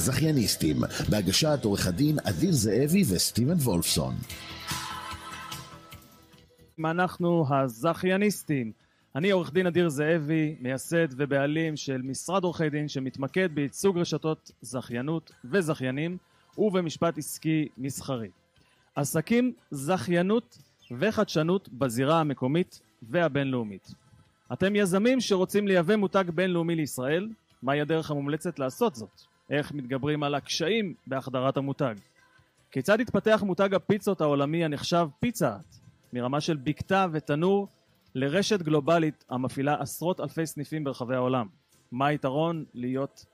הזכייניסטים, בהגשת עורך הדין אדיר זאבי וסטיבן וולפסון. אנחנו הזכייניסטים. אני עורך דין אדיר זאבי, מייסד ובעלים של משרד עורכי דין שמתמקד בייצוג רשתות זכיינות וזכיינים ובמשפט עסקי מסחרי. עסקים, זכיינות וחדשנות בזירה המקומית והבינלאומית. אתם יזמים שרוצים לייבא מותג בינלאומי לישראל, מהי הדרך המומלצת לעשות זאת? איך מתגברים על הקשיים בהחדרת המותג? כיצד התפתח מותג הפיצות העולמי הנחשב פיצה מרמה של בקתה ותנור לרשת גלובלית המפעילה עשרות אלפי סניפים ברחבי העולם? מה היתרון להיות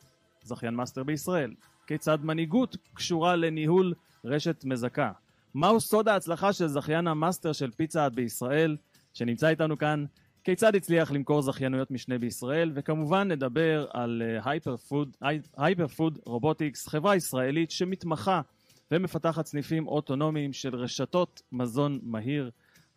זכיין master בישראל? כיצד מנהיגות קשורה לניהול רשת מזכה? מהו סוד ההצלחה של זכיין ה master של פיצה האט בישראל שנמצא איתנו כאן כיצד הצליח למכור זכיינויות משנה בישראל, וכמובן נדבר על Hyper Food Robotics, חברה ישראלית שמתמחה ומפתחת סניפים אוטונומיים של רשתות מזון מהיר.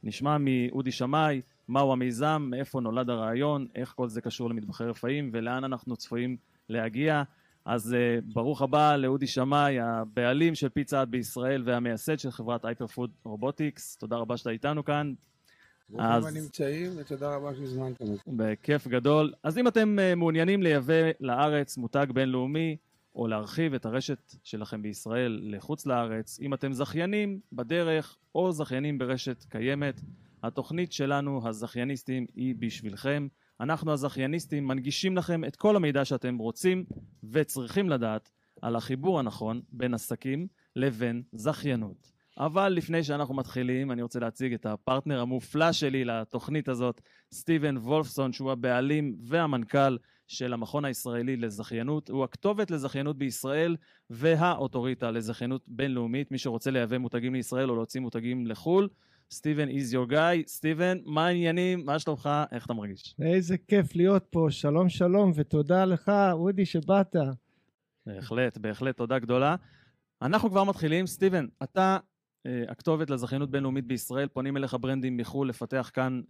נשמע מאודי שמאי מהו המיזם, מאיפה נולד הרעיון, איך כל זה קשור למטבחי רפאים ולאן אנחנו צפויים להגיע. אז uh, ברוך הבא לאודי שמאי, הבעלים של פיצה האט בישראל והמייסד של חברת Hyper Food Robotics. תודה רבה שאתה איתנו כאן. ברוכים הנמצאים, ותודה רבה שהזמנתם אותי. בכיף גדול. אז אם אתם uh, מעוניינים לייבא לארץ מותג בינלאומי, או להרחיב את הרשת שלכם בישראל לחוץ לארץ, אם אתם זכיינים בדרך, או זכיינים ברשת קיימת, התוכנית שלנו, הזכייניסטים, היא בשבילכם. אנחנו הזכייניסטים מנגישים לכם את כל המידע שאתם רוצים וצריכים לדעת על החיבור הנכון בין עסקים לבין זכיינות. אבל לפני שאנחנו מתחילים, אני רוצה להציג את הפרטנר המופלא שלי לתוכנית הזאת, סטיבן וולפסון, שהוא הבעלים והמנכ"ל של המכון הישראלי לזכיינות. הוא הכתובת לזכיינות בישראל והאוטוריטה לזכיינות בינלאומית. מי שרוצה לייבא מותגים לישראל או להוציא מותגים לחו"ל, סטיבן is your guy. סטיבן, מה העניינים? מה שלומך? איך אתה מרגיש? איזה כיף להיות פה. שלום שלום, ותודה לך, אודי, שבאת. בהחלט, בהחלט, תודה גדולה. אנחנו כבר מתחילים. סטיבן, אתה הכתובת לזכיינות בינלאומית בישראל, פונים אליך ברנדים מחו"ל לפתח כאן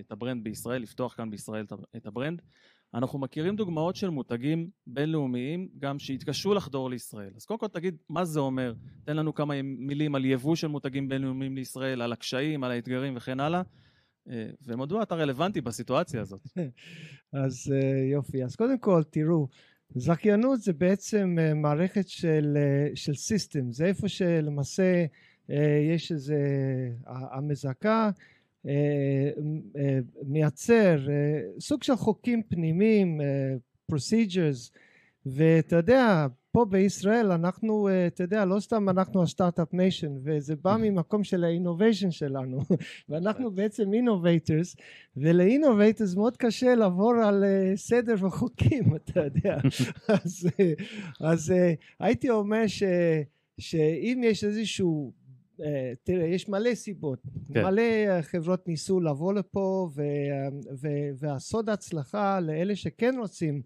את ה brand בישראל, לפתוח כאן בישראל את ה brand. אנחנו מכירים דוגמאות של מותגים בינלאומיים גם שהתקשו לחדור לישראל. אז קודם כל תגיד מה זה אומר, תן לנו כמה מילים על יבוא של מותגים בינלאומיים לישראל, על הקשיים, על האתגרים וכן הלאה. ומדוע אתה רלוונטי בסיטואציה הזאת? אז יופי, אז קודם כל תראו, זכיינות זה בעצם מערכת של, של system, זה איפה שלמעשה יש איזה המזכה מייצר סוג של חוקים פנימיים, procedures, ואתה יודע, פה בישראל אנחנו, אתה יודע, לא סתם אנחנו ה start-up nation, וזה בא ממקום של ה innovation שלנו, ואנחנו בעצם innovators, ול innovators מאוד קשה לעבור על סדר וחוקים, אתה יודע. אז, אז הייתי אומר ש, שאם יש איזשהו תראה, יש מלא סיבות, כן. מלא חברות ניסו לבוא לפה ו, ו, והסוד הצלחה לאלה שכן רוצים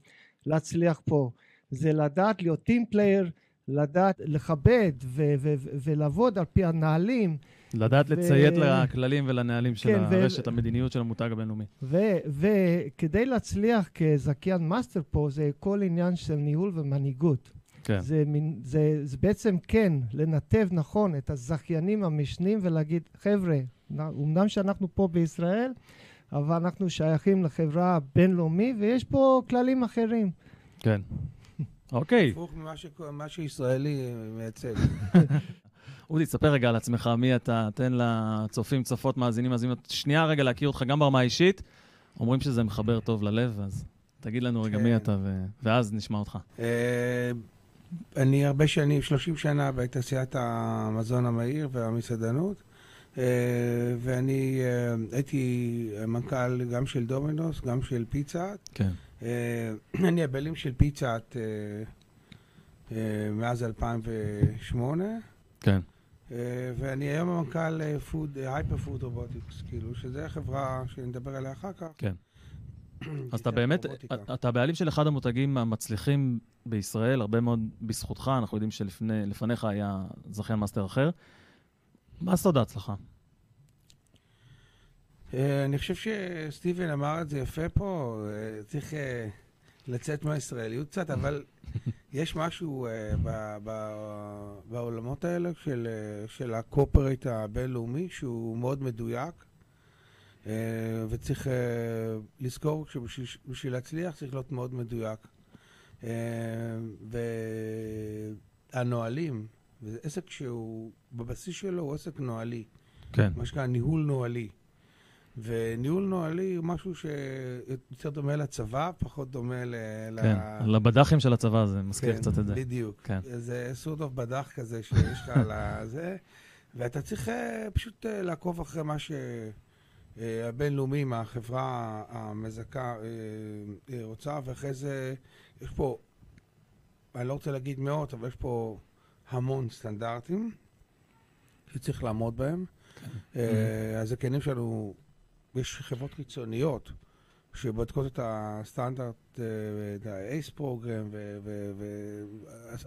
להצליח פה זה לדעת להיות team player, לדעת לכבד ו- ו- ולעבוד על פי הנהלים. לדעת ו- לציית לכללים ולנהלים של כן, הרשת, ו- המדיניות של המותג הבינלאומי. וכדי ו- להצליח כזכיין מאסטר פה זה כל עניין של ניהול ומנהיגות. כן. זה, מין, זה, זה בעצם כן לנתב נכון את הזכיינים המשנים ולהגיד חבר'ה, אמנם שאנחנו פה בישראל, אבל אנחנו שייכים לחברה בינלאומית ויש פה כללים אחרים. כן. אוקיי. הפוך ממה שישראלי מייצג. אודי, תספר רגע על עצמך, מי אתה, תן לצופים, צופות, מאזינים, מאזינות, שנייה רגע להכיר אותך גם ברמה האישית. אומרים שזה מחבר טוב ללב, אז תגיד לנו רגע מי אתה, ואז נשמע אותך. אני הרבה שנים, 30 שנה בתעשיית המזון המהיר והמסעדנות, ואני הייתי מנכ"ל גם של דומינוס, גם של פיצה. כן. אני הבעלים של פיצה מאז 2008. כן. ואני היום המנכ"ל Hyper Food Robotics, כאילו, שזה החברה שנדבר עליה אחר כך. כן. אז אתה באמת, אתה הבעלים של אחד המותגים המצליחים בישראל, הרבה מאוד בזכותך, אנחנו יודעים שלפניך היה זכיין מאסטר אחר. מה סוד ההצלחה? אני חושב שסטיבן אמר את זה יפה פה, צריך לצאת מהישראליות קצת, אבל יש משהו בעולמות האלה של, הקופרייט הבינלאומי שהוא מאוד מדויק, וצריך uh, לזכור שבשביל להצליח צריך להיות מאוד מדויק. Uh, והנהלים, וזה עסק שהוא, בבסיס שלו הוא עסק נוהלי. כן. מה שנקרא ניהול נוהלי. וניהול נוהלי הוא משהו שיותר דומה לצבא, פחות דומה ל... כן, ל... לבד"חים של הצבא זה מזכיר כן, קצת את זה. בדיוק. כן. זה סוג אוף בד"ח כזה שיש לך על זה, ואתה צריך אה, פשוט אה, לעקוב אחרי מה שהבינלאומי, החברה המזכה אה, רוצה, ואחרי זה יש פה, אני לא רוצה להגיד מאות, אבל יש פה המון סטנדרטים שצריך לעמוד בהם. כן. הזכיינים שלנו יש חברות חיצוניות שבודקות את הסטנדרט, אה, את ה-ACE פרוגרם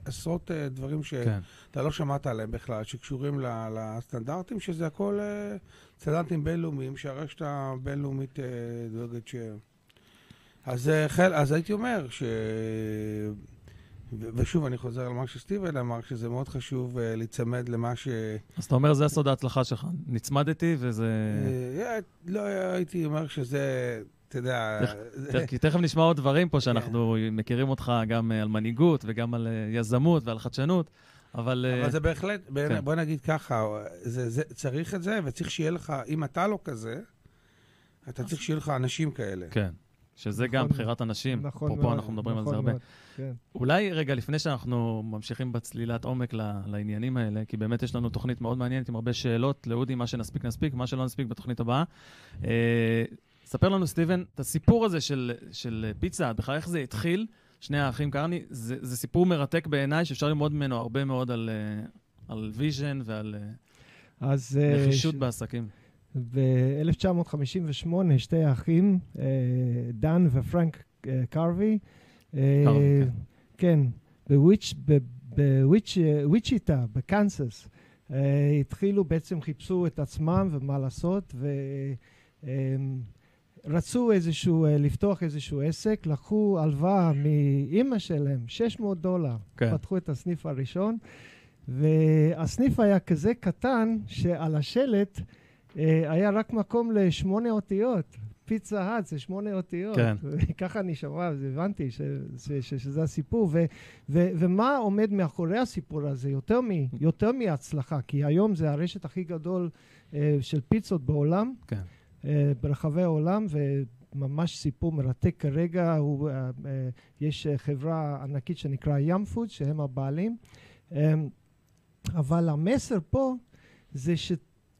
ועשרות אה, דברים שאתה כן. לא שמעת עליהם בכלל, שקשורים לסטנדרטים, שזה הכל אה, סטנדרטים בינלאומיים שהרשת הבינלאומית דואגת ש... אז, אז הייתי אומר ש... ושוב, אני חוזר על מה שסטיבן אמר, שזה מאוד חשוב uh, להיצמד למה ש... אז אתה אומר, זה הסוד ההצלחה שלך. נצמדתי וזה... Uh, לא הייתי אומר שזה, אתה יודע... כי תכף נשמע עוד דברים פה שאנחנו כן. מכירים אותך גם על מנהיגות וגם על יזמות ועל חדשנות, אבל... אבל זה בהחלט, כן. בוא נגיד ככה, צריך את זה, וצריך שיהיה לך, אם אתה לא כזה, אתה צריך שיהיה לך אנשים כאלה. כן. שזה נכון, גם בחירת אנשים. נכון. פה אנחנו מדברים נכון על זה הרבה. כן. אולי רגע, לפני שאנחנו ממשיכים בצלילת עומק לעניינים האלה, כי באמת יש לנו תוכנית מאוד מעניינת עם הרבה שאלות לאודי, מה שנספיק נספיק, מה שלא נספיק בתוכנית הבאה. אה, ספר לנו, סטיבן, את הסיפור הזה של, של פיצה, בכלל איך זה התחיל, שני האחים קרני, זה, זה סיפור מרתק בעיניי, שאפשר ללמוד ממנו הרבה מאוד על, אה, על vision ועל אה, אז, נחישות ש... בעסקים. ב-1958 שתי האחים, אה, דן ופרנק אה, קרווי, אה, כן, בוויצ'יטה, בקנסס, התחילו בעצם, חיפשו את עצמם ומה לעשות, ורצו איזשהו, לפתוח איזשהו עסק, לקחו הלוואה מאימא שלהם, 600 דולר, כן. פתחו את הסניף הראשון, והסניף היה כזה קטן שעל השלט אה, היה רק מקום לשמונה אותיות. פיצה האט זה שמונה אותיות. כן. ככה אני שמע, הבנתי ש, ש, ש, שזה הסיפור. ו, ו, ומה עומד מאחורי הסיפור הזה? יותר, מ, יותר מהצלחה, כי היום זה הרשת הכי גדול uh, של פיצות בעולם, כן. Uh, ברחבי העולם, וממש סיפור מרתק כרגע. הוא, uh, uh, יש חברה ענקית שנקרא Yum Food, שהם הבעלים. אבל המסר פה זה ש...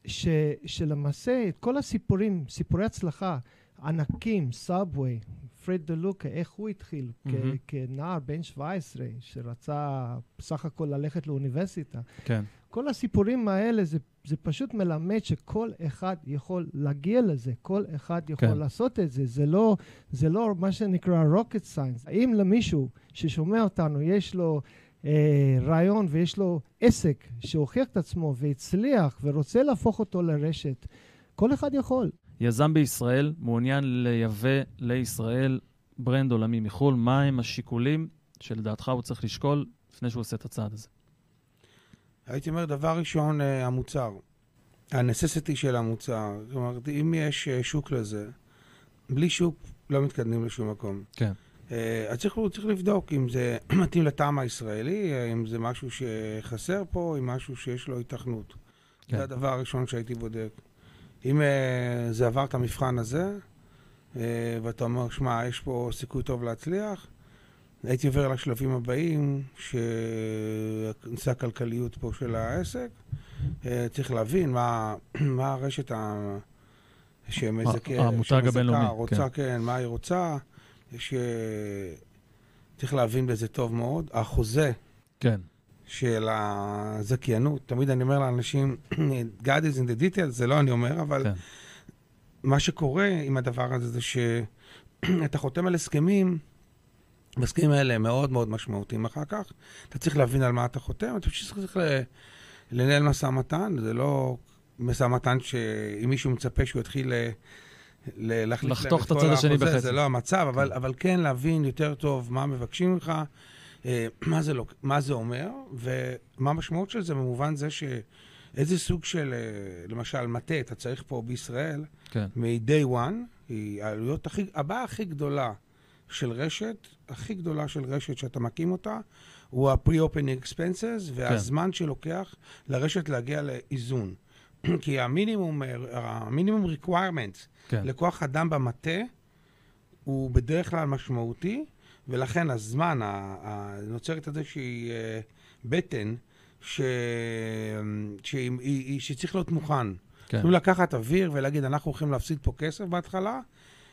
ש, שלמעשה כל הסיפורים, סיפורי הצלחה ענקים, Subway, פרד דה לוקה, איך הוא התחיל mm-hmm. כ- כנער בן 17 שרצה בסך הכל ללכת לאוניברסיטה. כן. כל הסיפורים האלה זה, זה פשוט מלמד שכל אחד יכול להגיע לזה, כל אחד יכול כן. לעשות את זה. זה לא, זה לא מה שנקרא rocket science. האם למישהו ששומע אותנו יש לו אה, רעיון ויש לו עסק שהוכיח את עצמו והצליח ורוצה להפוך אותו לרשת, כל אחד יכול. יזם בישראל מעוניין לייבא לישראל ברנד עולמי מחו"ל, מהם השיקולים שלדעתך הוא צריך לשקול לפני שהוא עושה את הצעד הזה? הייתי אומר, דבר ראשון, אה, המוצר. הנססיטי של המוצר. זאת אומרת, אם יש אה, שוק לזה, בלי שוק לא מתקדמים לשום מקום. כן. אה, אז צריך, צריך לבדוק אם זה מתאים לטעם הישראלי, אם זה משהו שחסר פה, אם משהו שיש לו התכנות. כן. זה הדבר הראשון שהייתי בודק. אם uh, זה עבר את המבחן הזה, uh, ואתה אומר, שמע, יש פה סיכוי טוב להצליח, הייתי עובר לשלבים הבאים, שנושא הכלכליות פה של העסק. Uh, צריך להבין מה, מה הרשת ה... שמזכה, המותג הבינלאומי, רוצה, כן. כן, מה היא רוצה. שצריך להבין בזה טוב מאוד. החוזה כן. של הזכיינות, תמיד אני אומר לאנשים, God is in the details, זה לא אני אומר, אבל כן. מה שקורה עם הדבר הזה זה שאתה חותם על הסכמים, והסכמים האלה הם מאוד מאוד משמעותיים אחר כך. אתה צריך להבין על מה אתה חותם, אתה פשוט צריך לנהל משא ומתן, זה לא משא ומתן שאם מישהו מצפה שהוא יתחיל לחתוך את הצד השני בחצי. זה לא המצב, אבל, כן. אבל כן להבין יותר טוב מה מבקשים ממך, אה, מה זה, לא, מה זה אומר, ומה המשמעות של זה במובן זה שאיזה סוג של, אה, למשל, מטה אתה צריך פה בישראל, כן. מ-day one, היא העלויות הכי, הבעיה הכי גדולה של רשת, הכי גדולה של רשת שאתה מקים אותה, הוא ה-pre-opening expenses והזמן כן. שלוקח לרשת להגיע לאיזון. כי המינימום, המינימום requirement כן. לכוח אדם במטה הוא בדרך כלל משמעותי, ולכן הזמן, נוצרת איזושהי אה, בטן ש... שהיא, שצריך להיות מוכן. כן. תנו לקחת אוויר ולהגיד, אנחנו הולכים להפסיד פה כסף בהתחלה,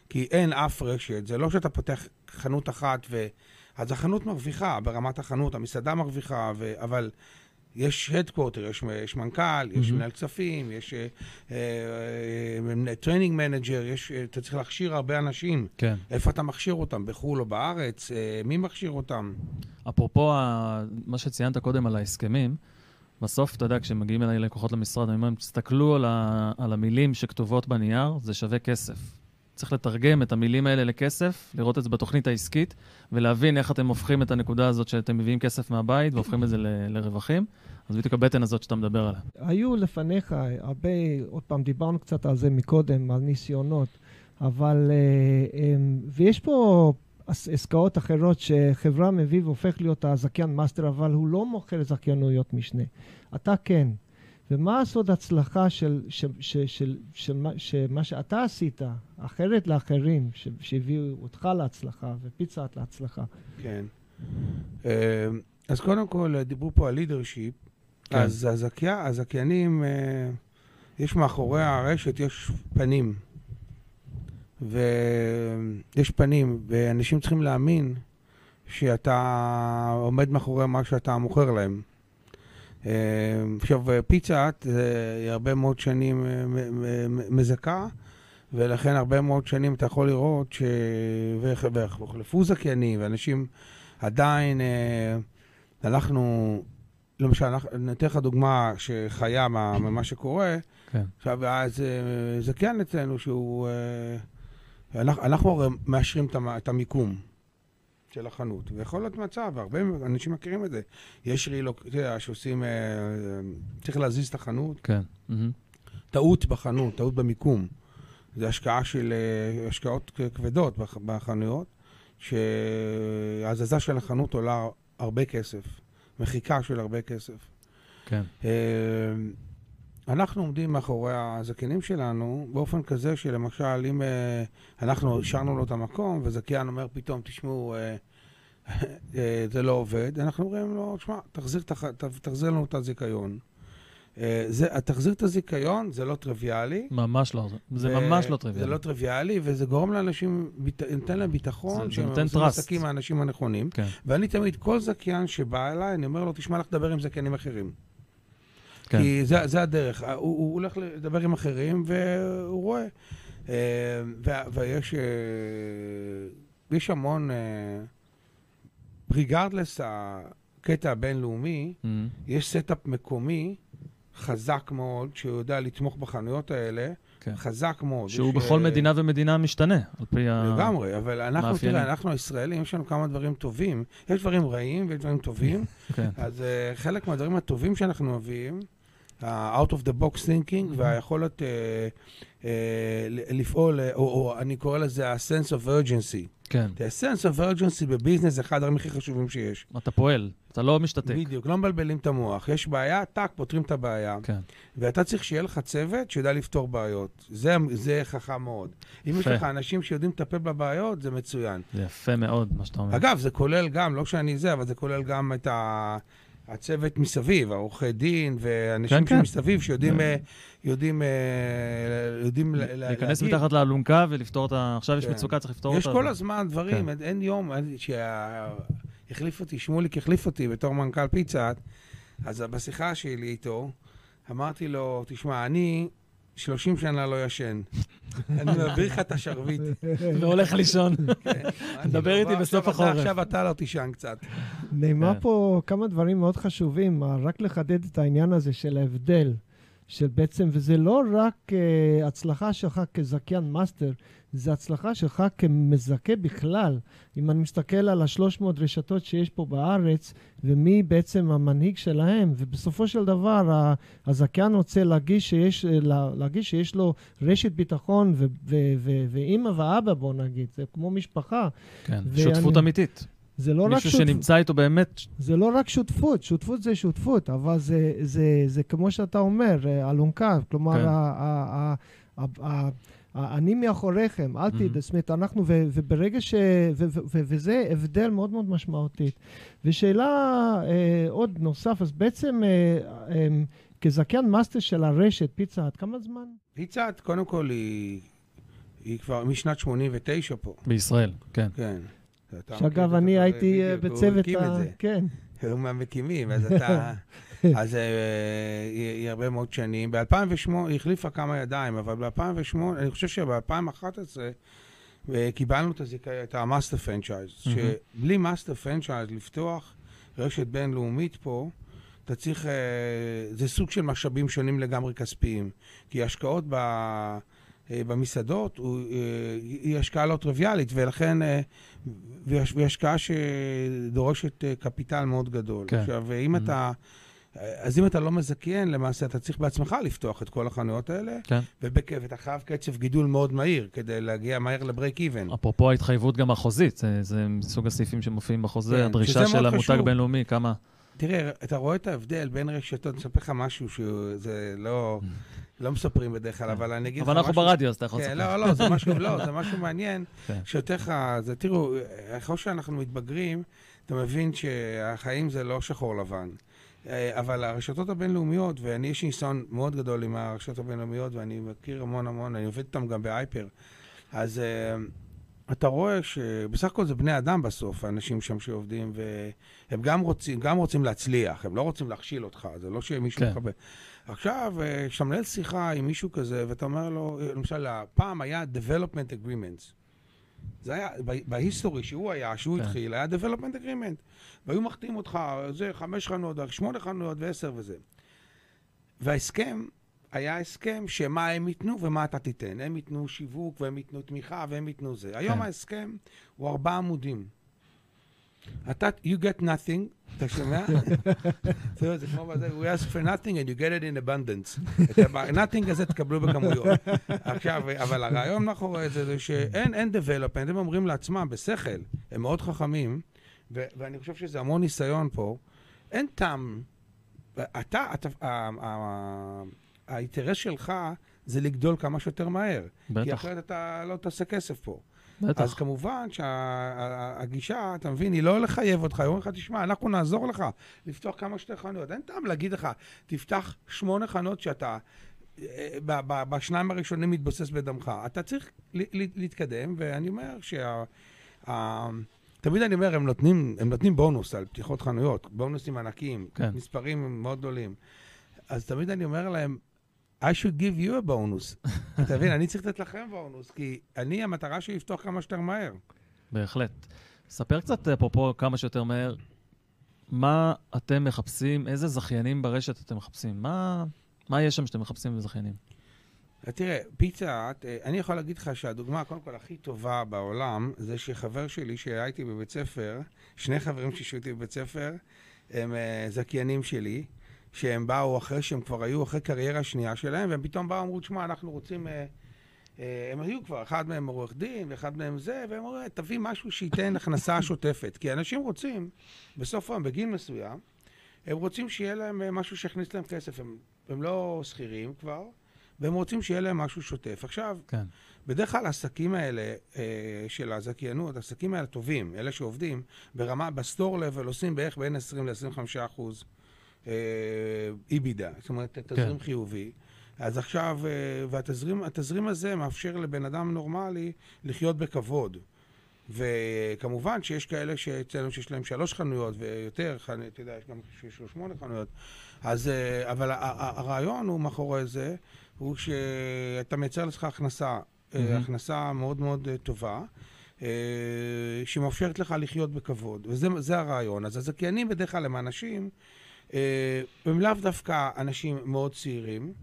כי אין אף רשת. זה לא שאתה פותח חנות אחת ו... אז החנות מרוויחה ברמת החנות, המסעדה מרוויחה, ו... אבל יש headquarter, יש, יש מנכ"ל, mm-hmm. יש מנהל כספים, יש training uh, manager, uh, אתה צריך להכשיר הרבה אנשים. כן. איפה אתה מכשיר אותם, בחו"ל או בארץ? Uh, מי מכשיר אותם? אפרופו ה... מה שציינת קודם על ההסכמים, בסוף, אתה יודע, כשמגיעים אליי לקוחות למשרד, אני אומר, תסתכלו על, ה... על המילים שכתובות בנייר, זה שווה כסף. צריך לתרגם את המילים האלה לכסף, לראות את זה בתוכנית העסקית, ולהבין איך אתם הופכים את הנקודה הזאת שאתם מביאים כסף מהבית והופכים את זה ל- לרווחים. אז בדיוק הבטן הזאת שאתה מדבר עליה. היו לפניך הרבה, עוד פעם, דיברנו קצת על זה מקודם, על ניסיונות, אבל, אה, אמ, ויש פה עסקאות אחרות שחברה מביא והופך להיות הזכיין מאסטר, אבל הוא לא מוכר זכיינויות משנה. אתה כן. ומה הסוד הצלחה של, של, של, של, של, של מה שאתה עשית, אחרת לאחרים, שהביאו אותך להצלחה ופיצה להצלחה? כן. אה, אז קודם כל, דיברו פה על לידרשיפ. כן. אז הזכייה, הזכיינים, אה, יש מאחורי הרשת, יש פנים. ויש פנים, ואנשים צריכים להאמין שאתה עומד מאחורי מה שאתה מוכר להם. אה, עכשיו, פיצה האט היא הרבה מאוד שנים אה, מזכה, ולכן הרבה מאוד שנים אתה יכול לראות ש... והוחלפו זכיינים, ואנשים עדיין, אה, אנחנו, למשל, אני אתן לך דוגמה שחיה ממה שקורה. כן. עכשיו, אז זכיין אצלנו שהוא... אנחנו הרי מאשרים את המיקום. של החנות. ויכול להיות מצב, הרבה אנשים מכירים את זה. יש רילוק, אתה יודע, שעושים, אה, צריך להזיז את החנות. כן. טעות בחנות, טעות במיקום. זה השקעה של, אה, השקעות כבדות בחנויות, שהזזה של החנות עולה הרבה כסף. מחיקה של הרבה כסף. כן. אה, אנחנו עומדים מאחורי הזכיינים שלנו באופן כזה שלמשל, אם uh, אנחנו השארנו לו את המקום וזכיין אומר פתאום, תשמעו, uh, uh, זה לא עובד, אנחנו אומרים לו, תשמע, תחזיר, תח, תחזיר לנו את הזיכיון. זה, תחזיר את הזיכיון, זה לא טריוויאלי. ממש לא, זה ממש לא טריוויאלי. זה לא טריוויאלי, וזה גורם לאנשים, נותן להם ביטחון, שהם עושים עסקים מהאנשים הנכונים. כן. ואני תמיד, כל זכיין שבא אליי, אני אומר לו, תשמע, לך לדבר עם זכיינים אחרים. כן. כי זה, זה הדרך. הוא, הוא הולך לדבר עם אחרים והוא רואה. אה, ויש אה, יש המון, regardless אה, הקטע הבינלאומי, mm-hmm. יש staff מקומי חזק מאוד, שהוא יודע לתמוך בחנויות האלה. כן. חזק מאוד. שהוא בכל מדינה ומדינה משתנה, על פי המאפיינים. לגמרי, אבל אנחנו, תראה, אנחנו הישראלים, יש לנו כמה דברים טובים. יש דברים רעים ויש דברים טובים. כן. אז uh, חלק מהדברים הטובים שאנחנו מביאים, ה-out of the box thinking mm-hmm. והיכולת uh, uh, לפעול, או, או אני קורא לזה ה-sense of urgency. כן. ה-sense of urgency בביזנס זה אחד הדברים הכי חשובים שיש. אתה פועל, אתה לא משתתק. בדיוק, לא מבלבלים את המוח. יש בעיה, טאק, פותרים את הבעיה. כן. ואתה צריך שיהיה לך צוות שיודע לפתור בעיות. זה, זה חכם מאוד. אם יש לך אנשים שיודעים לטפל בבעיות, זה מצוין. זה יפה מאוד, מה שאתה אומר. אגב, זה כולל גם, לא שאני זה, אבל זה כולל גם את ה... הצוות מסביב, העורכי דין ואנשים כן, שמסביב, כן. שיודעים כן. יודעים, אה, יודעים להיכנס מתחת לאלונקה ולפתור את ה... עכשיו יש כן. מצוקה, צריך לפתור אותה. יש כל הזמן דברים, כן. אין יום שהחליף אותי, שמוליק החליף אותי בתור מנכ"ל פיצה, אז בשיחה שלי איתו, אמרתי לו, תשמע, אני 30 שנה לא ישן. אני מעביר לך את השרביט. והולך לישון. כן. דבר איתי בסוף החורף. עכשיו אתה לא תישן קצת. נאמר כן. פה כמה דברים מאוד חשובים, רק לחדד את העניין הזה של ההבדל. של בעצם, וזה לא רק uh, הצלחה שלך כזכיין מאסטר, זה הצלחה שלך כמזכה בכלל. אם אני מסתכל על השלוש מאות רשתות שיש פה בארץ, ומי בעצם המנהיג שלהם, ובסופו של דבר הזכיין רוצה להרגיש שיש, להרגיש שיש לו רשת ביטחון ואימא ואבא, בוא נגיד, זה כמו משפחה. כן, ואני, שותפות אמיתית. זה לא רק שותפות. מישהו שנמצא איתו באמת... זה לא רק שותפות, שותפות זה שותפות, אבל זה, זה, זה כמו שאתה אומר, אה, אלונקה, כלומר, כן. ה, ה, ה, ה, ה, אני מאחוריכם, אל תדע, זאת אומרת, אנחנו, ו, וברגע ש... ו, ו, ו, וזה הבדל מאוד מאוד משמעותית. ושאלה אה, עוד נוסף, אז בעצם אה, אה, כזכיין מאסטר של הרשת, פיצה עד כמה זמן? פיצה עד, קודם כל, היא, היא כבר משנת 89 פה. בישראל, כן. כן. שאגב, אני הייתי אה, בצוות ה... כן. הוא מהמקימים, אז אתה... אז אה, היא הרבה מאוד שנים. ב-2008, היא החליפה כמה ידיים, אבל ב-2008, אני חושב שב-2011 אה, קיבלנו את ה master franchise, שבלי master franchise לפתוח רשת בינלאומית פה, אתה צריך, זה סוג של משאבים שונים לגמרי כספיים. כי השקעות ב... אה, במסעדות הוא, אה, היא השקעה לא טריוויאלית, ולכן, אה, והיא השקעה שדורשת capital מאוד גדול. כן. עכשיו, אם mm-hmm. אתה... אז אם אתה לא מזכיין, למעשה אתה צריך בעצמך לפתוח את כל החנויות האלה, כן. ואתה חייב קצב גידול מאוד מהיר כדי להגיע מהר לברייק איבן. אפרופו ההתחייבות גם החוזית, זה, זה מסוג הסעיפים שמופיעים בחוזה, כן, הדרישה של המותג בינלאומי, כמה... תראה, אתה רואה את ההבדל בין רשתות, אני אספר לך משהו שזה לא... לא מספרים בדרך כלל, אבל אני אגיד לך משהו... אבל אנחנו ברדיו, אז אתה יכול לספר. לא, לא, זה משהו, לא, זה משהו מעניין, כן. שיותר לך, זה, תראו, אחרי שאנחנו מתבגרים, אתה מבין שהחיים זה לא שחור לבן. אה, אבל הרשתות הבינלאומיות, ואני יש ניסיון מאוד גדול עם הרשתות הבינלאומיות, ואני מכיר המון המון, אני עובד איתם גם בהייפר, אז uh, אתה רואה שבסך הכל זה בני אדם בסוף, האנשים שם שעובדים, והם גם רוצים, גם רוצים להצליח, הם לא רוצים להכשיל אותך, זה לא שמישהו כן. מכבד. עכשיו, אה, כשאתה מנהל שיחה עם מישהו כזה, ואתה אומר לו, למשל, פעם היה Development Agreements. זה היה, בהיסטורי שהוא היה, שהוא כן. התחיל, היה Development Agreement. והיו מחתים אותך, זה חמש חנויות, שמונה חנויות ועשר וזה. וההסכם היה הסכם שמה הם ייתנו ומה אתה תיתן. הם ייתנו שיווק, והם ייתנו תמיכה, והם ייתנו זה. היום כן. ההסכם הוא ארבעה עמודים. אתה, you get nothing, אתה שומע? זה כמו בזה, we ask for nothing and you get it in abundance. את ה-nothing הזה תקבלו בכמויות. עכשיו, אבל הרעיון מאחורי זה, זה שאין אין development, הם אומרים לעצמם, בשכל, הם מאוד חכמים, ואני חושב שזה המון ניסיון פה, אין טעם, אתה, אתה, האינטרס שלך זה לגדול כמה שיותר מהר. בטח. כי אחרת אתה לא תעשה כסף פה. בטח. אז כמובן שהגישה, אתה מבין, היא לא לחייב אותך, היא אומרת לך, תשמע, אנחנו נעזור לך לפתוח כמה שיותר חנויות. אין טעם להגיד לך, תפתח שמונה חנות שאתה... אה, בשניים הראשונים מתבוסס בדמך. אתה צריך להתקדם, ואני אומר שה... תמיד אני אומר, הם נותנים, הם נותנים בונוס על פתיחות חנויות, בונוסים ענקיים, כן. מספרים מאוד גדולים. אז תמיד אני אומר להם, I should give you a bonus. אתה מבין, אני צריך לתת לכם בונוס, כי אני, המטרה שלי לפתוח כמה שיותר מהר. בהחלט. ספר קצת, אפרופו כמה שיותר מהר, מה אתם מחפשים, איזה זכיינים ברשת אתם מחפשים? מה, מה יש שם שאתם מחפשים בזכיינים? תראה, פיצה, אני יכול להגיד לך שהדוגמה, קודם כל, הכי טובה בעולם, זה שחבר שלי שהיה איתי בבית ספר, שני חברים שהיו איתי בבית ספר, הם uh, זכיינים שלי. שהם באו אחרי שהם כבר היו אחרי קריירה שנייה שלהם, והם פתאום באו ואמרו, תשמע, אנחנו רוצים... אה, אה, הם היו כבר, אחד מהם עורך דין, ואחד מהם זה, והם אמרו, תביא משהו שייתן הכנסה שוטפת. כי אנשים רוצים, בסוף היום, בגיל מסוים, הם רוצים שיהיה להם אה, משהו שיכניס להם כסף. הם, הם לא שכירים כבר, והם רוצים שיהיה להם משהו שוטף. עכשיו, כן. בדרך כלל העסקים האלה אה, של הזכיינות, העסקים האלה טובים, אלה שעובדים, ברמה, בסטור לבל עושים בערך בין 20 ל-25 אחוז. איבידה, אה, זאת אומרת, תזרים כן. חיובי. אז עכשיו, אה, והתזרים הזה מאפשר לבן אדם נורמלי לחיות בכבוד. וכמובן שיש כאלה שאצלנו שיש להם שלוש חנויות ויותר, אתה יודע, יש גם שיש לו שמונה חנויות. אז, אה, אבל הרעיון הוא מאחורי זה, הוא שאתה מייצר לך הכנסה, mm-hmm. הכנסה מאוד מאוד טובה. שמאפשרת לך לחיות בכבוד, וזה הרעיון. אז הזכיינים בדרך כלל הם אנשים הם לאו דווקא אנשים מאוד צעירים,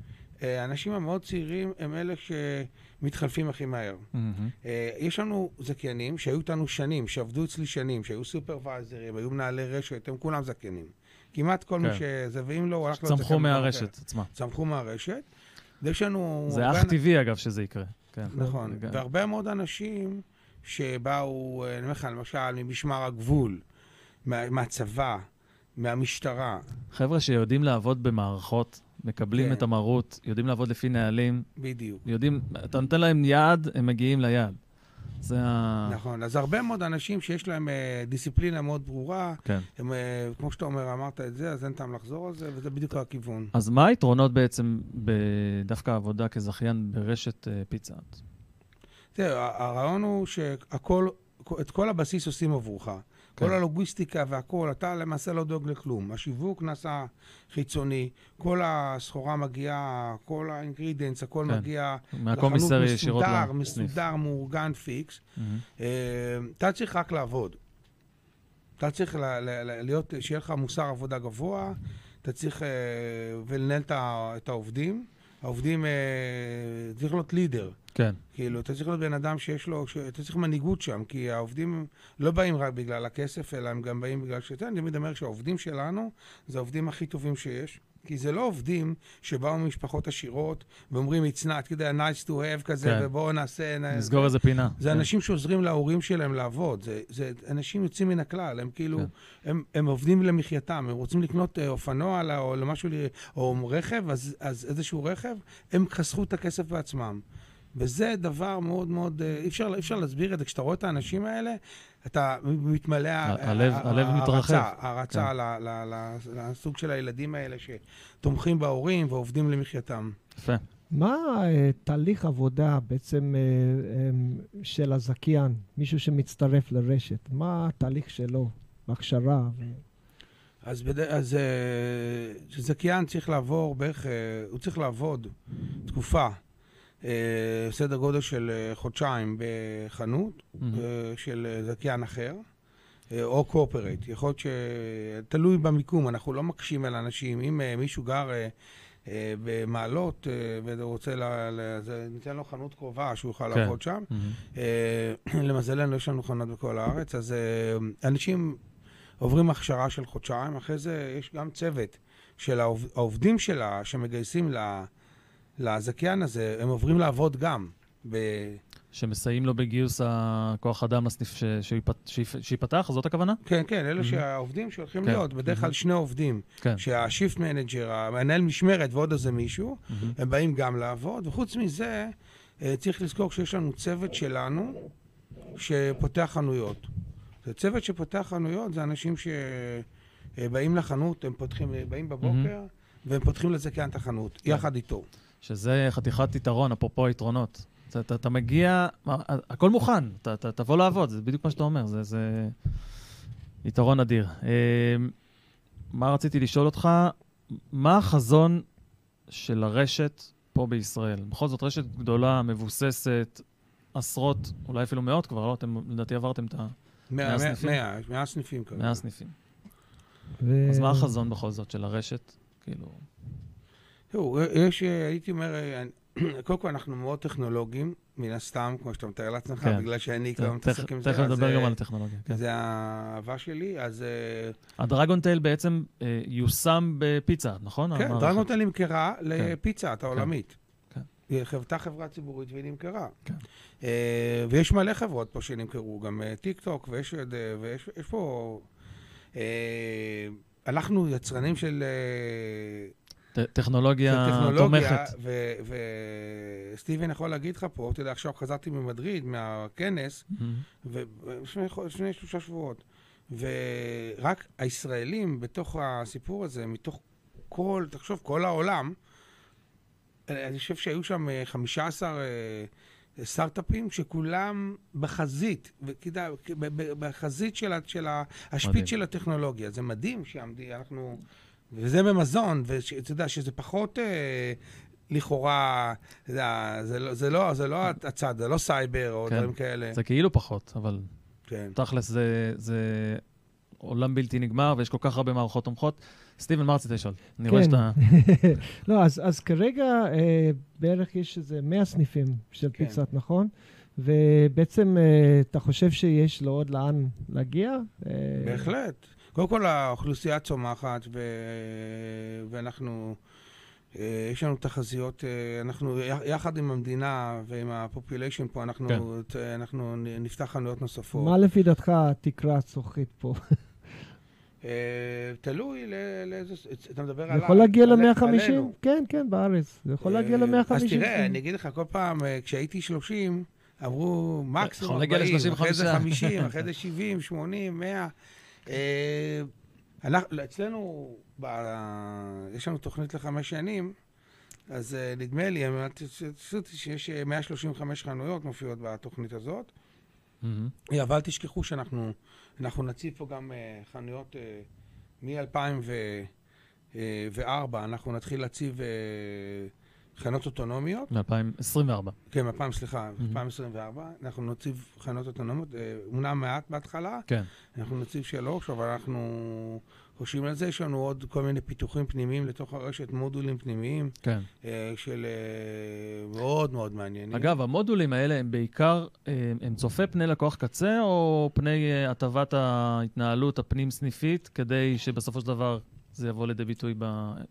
האנשים המאוד צעירים הם אלה שמתחלפים הכי מהר. Mm-hmm. יש לנו זכיינים שהיו איתנו שנים, שעבדו אצלי שנים, שהיו סופרוויזרים, היו מנהלי רשת, הם כולם זכיינים. כמעט כל כן. מי שזה, ואם לא, הוא הלך לזכיין... צמחו מהרשת עצמה. צמחו מהרשת. ויש לנו... זה אך טבעי, אגב, שזה יקרה. כן. נכון. והרבה מאוד אנשים שבאו, אני אומר לך, למשל, ממשמר הגבול, מה, מהצבא, מהמשטרה. חבר'ה שיודעים לעבוד במערכות, מקבלים כן. את המרות, יודעים לעבוד לפי נהלים. בדיוק. יודעים, אתה נותן להם יעד, הם מגיעים ליעד. זה ה... נכון, אז הרבה מאוד אנשים שיש להם אה, דיסציפלינה מאוד ברורה, כן. הם, אה, כמו שאתה אומר, אמרת את זה, אז אין טעם לחזור על זה, וזה בדיוק הכיוון. אז מה היתרונות בעצם בדווקא עבודה כזכיין ברשת אה, פיצה? תראה, הרעיון הוא שהכל, את כל הבסיס עושים עבורך. כן. כל הלוגיסטיקה והכל, אתה למעשה לא דואג לכלום. השיווק נעשה חיצוני, כל הסחורה מגיעה, כל ה ingredients, הכל כן. מגיע לחנות מסודר, מסודר, מאורגן, fix. Mm-hmm. אתה צריך רק לעבוד. אתה צריך ל- ל- להיות, שיהיה לך מוסר עבודה גבוה, אתה צריך uh, ולנהל את העובדים. העובדים, uh, צריך להיות leader. כן. כאילו, אתה צריך להיות בן אדם שיש לו, ש... אתה צריך מנהיגות שם, כי העובדים לא באים רק בגלל הכסף, אלא הם גם באים בגלל ש... אני תמיד אומר שהעובדים שלנו זה העובדים הכי טובים שיש. כי זה לא עובדים שבאו ממשפחות עשירות ואומרים, it's not, יודע, nice to have כזה, כן. ובואו נעשה... נסגור איזה פינה. זה כן. אנשים שעוזרים להורים שלהם לעבוד. זה, זה אנשים יוצאים מן הכלל, הם כאילו, כן. הם, הם עובדים למחייתם, הם רוצים לקנות אה, אופנוע או למשהו, או רכב, אז, אז איזשהו רכב, הם חסכו את הכסף בעצמם. וזה דבר מאוד מאוד, אה, אי אפשר, אי אפשר להסביר את זה. כשאתה רואה את האנשים האלה, אתה מתמלא... הלב, הלב מתרחב. הערצה כן. לסוג של הילדים האלה שתומכים בהורים ועובדים למחייתם. יפה. מה אה, תהליך עבודה בעצם אה, של הזכיין, מישהו שמצטרף לרשת? מה התהליך שלו בהכשרה? אז, בד... אז זכיין צריך לעבור בערך, הוא צריך לעבוד תקופה סדר גודל של אה, חודשיים בחנות mm-hmm. של זכיין אחר, או קורפרט. יכול להיות ש... תלוי במיקום, אנחנו לא מקשים על אנשים. אם מישהו גר במעלות ורוצה, ל... ניתן לו חנות קרובה שהוא יוכל כן. לעבוד שם. Mm-hmm. למזלנו יש לנו חנות בכל הארץ, אז אנשים עוברים הכשרה של חודשיים, אחרי זה יש גם צוות של העובדים שלה שמגייסים לה... לזכיין הזה, הם עוברים לעבוד גם. ב... שמסייעים לו בגיוס הכוח אדם לסניף שייפתח, זאת הכוונה? כן, כן, אלה mm-hmm. שהעובדים שהולכים כן. להיות, בדרך כלל mm-hmm. שני עובדים, כן. שה shift manager, המנהל משמרת ועוד איזה מישהו, mm-hmm. הם באים גם לעבוד, וחוץ מזה, אה, צריך לזכור שיש לנו צוות שלנו שפותח חנויות. זה צוות שפותח חנויות, זה אנשים שבאים לחנות, הם פותחים, באים בבוקר, mm-hmm. והם פותחים לזכיין את החנות, כן. יחד איתו. שזה חתיכת יתרון, אפרופו היתרונות. אתה, אתה, אתה מגיע, הכל מוכן, אתה, אתה תבוא לעבוד, זה בדיוק מה שאתה אומר, זה, זה יתרון אדיר. אה, מה רציתי לשאול אותך, מה החזון של הרשת פה בישראל? בכל זאת, רשת גדולה, מבוססת, עשרות, אולי אפילו מאות כבר, לא? אתם לדעתי עברתם את ה... סניפים? מאה, מאה סניפים כרגע. מאה סניפים. ו... אז מה החזון בכל זאת של הרשת? כאילו... תראו, יש, הייתי אומר, קודם כל אנחנו מאוד טכנולוגיים, מן הסתם, כמו שאתה מתאר לעצמך, כן. בגלל שאני כבר מתעסק עם זה. תכף נדבר גם על הטכנולוגיה. כן. זה האהבה שלי, אז... אה, הדרגון טייל בעצם אה, יושם בפיצה, נכון? כן, דרגון טייל נמכרה כן. לפיצה, את העולמית. כן. היא חוותה חברה ציבורית והיא נמכרה. כן. אה, ויש מלא חברות פה שנמכרו, גם טיק טוק, ויש, ויש פה... אנחנו יצרנים של טכנולוגיה תומכת. וסטיבן יכול להגיד לך פה, אתה יודע, עכשיו חזרתי ממדריד, מהכנס, לפני שלושה שבועות, ורק הישראלים בתוך הסיפור הזה, מתוך כל, תחשוב, כל העולם, אני חושב שהיו שם 15 אה, אה, סטארט-אפים שכולם בחזית, בחזית של השפיץ של הטכנולוגיה. זה מדהים שאנחנו... וזה במזון, ואתה יודע שזה פחות... אה, לכאורה, זה, זה, לא, זה, לא, זה לא הצד, זה לא סייבר או כן. דברים כאלה. זה כאילו פחות, אבל כן. תכלס זה, זה עולם בלתי נגמר ויש כל כך הרבה מערכות תומכות. סטיבן, מה רצית לשאול? אני רואה כן. שאתה... לא, אז, אז כרגע אה, בערך יש איזה 100 סניפים של כן. פיצת, נכון? ובעצם אה, אתה חושב שיש לו עוד לאן להגיע? אה... בהחלט. קודם כל האוכלוסייה צומחת ו... ואנחנו... אה, יש לנו תחזיות, אה, אנחנו יחד עם המדינה ועם הפופוליישן פה, אנחנו, כן. אנחנו נפתח חנויות נוספות. מה לפי דעתך התקרה הצורכית פה? אה, תלוי לאיזה, אתה מדבר עליו. זה יכול להגיע ל-150? כן, כן, בארץ. זה יכול להגיע ל-150. אז תראה, אני אגיד לך, כל פעם, כשהייתי 30, אמרו מקסימום 40, אחרי זה 50, אחרי זה 70, 80, 100. אצלנו, יש לנו תוכנית לחמש שנים, אז נדמה לי, שיש 135 חנויות מופיעות בתוכנית הזאת. אבל תשכחו שאנחנו נציב פה גם חנויות מ-2004, אנחנו נתחיל להציב חנות אוטונומיות. מ-2024. כן, מ-2000, סליחה, mm-hmm. 2024. אנחנו נציב חנות אוטונומיות, אומנם מעט בהתחלה. כן. אנחנו נציב שלוש, אבל אנחנו חושבים על זה. יש לנו עוד כל מיני פיתוחים פנימיים לתוך הרשת, מודולים פנימיים. כן. אה, של אה, מאוד מאוד מעניינים. אגב, המודולים האלה הם בעיקר, אה, הם צופה פני לקוח קצה, או פני הטבת ההתנהלות הפנים-סניפית, כדי שבסופו של דבר זה יבוא לידי ביטוי